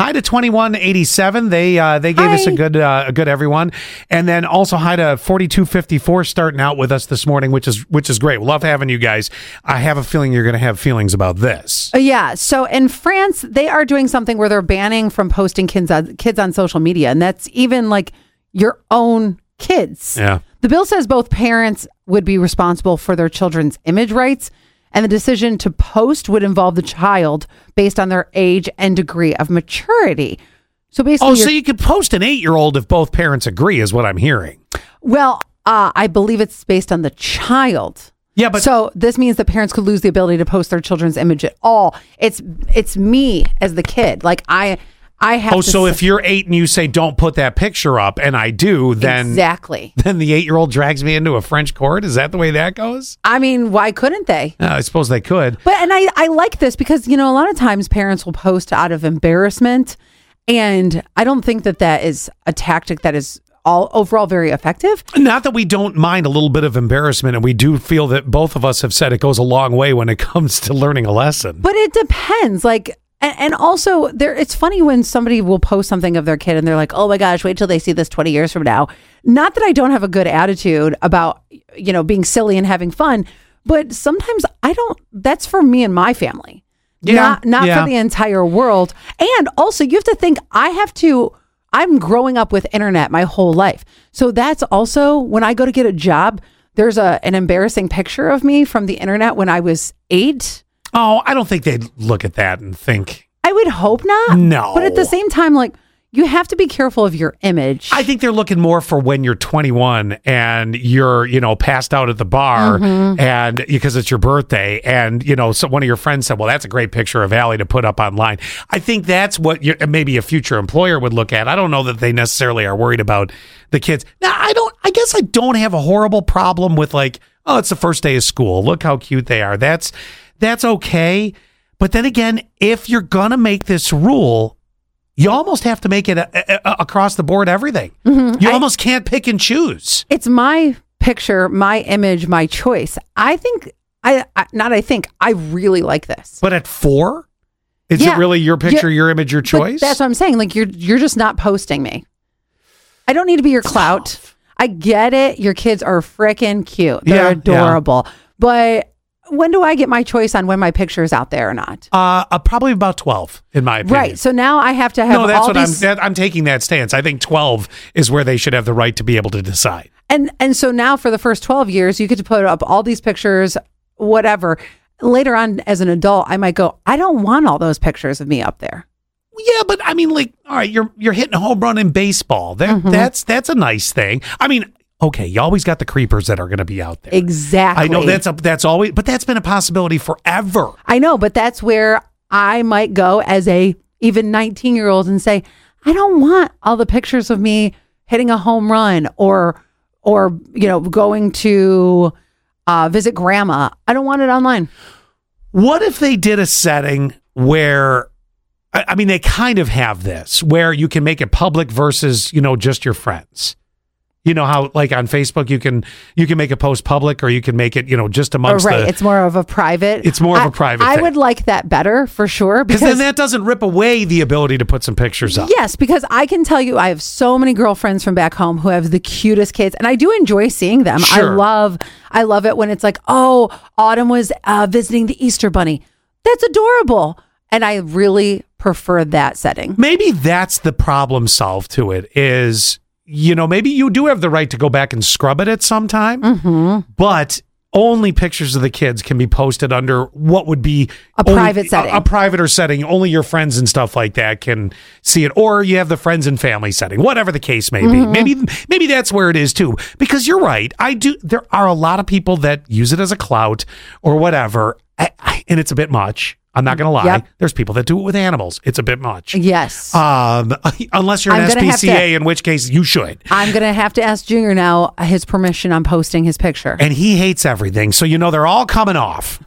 Hi to 2187. They uh, they gave us a good uh, a good everyone, and then also hi to 4254 starting out with us this morning, which is which is great. Love having you guys. I have a feeling you're going to have feelings about this. Uh, Yeah. So in France, they are doing something where they're banning from posting kids on, kids on social media, and that's even like your own kids. Yeah. The bill says both parents would be responsible for their children's image rights, and the decision to post would involve the child based on their age and degree of maturity. So basically, Oh, so you could post an eight year old if both parents agree, is what I'm hearing. well, uh, I believe it's based on the child. Yeah, but so this means that parents could lose the ability to post their children's image at all. It's it's me as the kid. Like I I have. oh, so if you're eight and you say don't put that picture up, and I do, then exactly. then the eight year old drags me into a French court. Is that the way that goes? I mean, why couldn't they? Uh, I suppose they could. But and I I like this because you know a lot of times parents will post out of embarrassment, and I don't think that that is a tactic that is all overall very effective. Not that we don't mind a little bit of embarrassment, and we do feel that both of us have said it goes a long way when it comes to learning a lesson. But it depends. Like, and, and also there, it's funny when somebody will post something of their kid and they're like, "Oh my gosh, wait till they see this twenty years from now." Not that I don't have a good attitude about you know being silly and having fun, but sometimes I don't. That's for me and my family. Yeah, not not yeah. for the entire world. And also, you have to think I have to. I'm growing up with internet my whole life, so that's also when I go to get a job. There's a an embarrassing picture of me from the internet when I was eight. Oh, I don't think they'd look at that and think. I would hope not. No. But at the same time, like you have to be careful of your image. I think they're looking more for when you're 21 and you're, you know, passed out at the bar Mm-hmm. and because it's your birthday and, you know, so one of your friends said, well, that's a great picture of Allie to put up online. I think that's what maybe a future employer would look at. I don't know that they necessarily are worried about the kids. Now, I don't, I guess I don't have a horrible problem with like, oh, it's the first day of school. Look how cute they are. That's, that's okay. But then again, if you're going to make this rule, you almost have to make it a, a- across the board everything. Mm-hmm. You almost can't pick and choose. it's my picture, my image, my choice. I think I, I not. I think I really like this. But at four, is Yeah. it really your picture, Yeah. your image, your But choice? that's what I'm saying. Like you're you're just not posting me. I don't need to be your clout. I get it. Your kids are freaking cute. They're Yeah, yeah. adorable. But when do I get my choice on when my picture is out there or not? uh, uh, probably about twelve, in my opinion. Right. So now I have to have no, that's what these I'm. That, I'm taking that stance. I think twelve is where they should have the right to be able to decide. And and so now for the first 12 years, you get to put up all these pictures, whatever. Later on as an adult, I might go, I don't want all those pictures of me up there. Yeah, but I mean, like, all right, you're you're hitting a home run in baseball. That Mm-hmm. that's that's a nice thing. I mean, okay, you always got the creepers that are going to be out there. Exactly. I know that's a that's always, but that's been a possibility forever. I know, but that's where I might go as a even 19 year old and say, I don't want all the pictures of me hitting a home run or or you know going to uh, visit grandma. I don't want it online. What if they did a setting where, I I mean, they kind of have this where you can make it public versus, you know, just your friends. You know how, like on Facebook, you can you can make a post public, or you can make it, you know, just Or amongst right, the. it's more of a private. It's more of a private I thing. would like that better for sure Because then that doesn't rip away the ability to put some pictures up. Yes, because I can tell you, I have so many girlfriends from back home who have the cutest kids, and I do enjoy seeing them. Sure. I love, I love it when it's like, oh, Autumn was uh, visiting the Easter Bunny. That's adorable, and I really prefer that setting. maybe that's the problem solved to it is you know maybe you do have the right to go back and scrub it at some time Mm-hmm. but only pictures of the kids can be posted under what would be A only- private setting. a, a private or setting only your friends and stuff like that can see it or you have the friends and family setting whatever the case may Mm-hmm. be maybe maybe that's where it is too because you're right i do there are a lot of people that use it as a clout or whatever I, I, and it's a bit much i'm not gonna lie Yep. there's people that do it with animals it's a bit much Yes, um, unless you're an I'm gonna have SPCA, to- in which case you should. I'm gonna have to ask Junior now his permission on posting his picture. And he hates everything, so you know they're all coming off.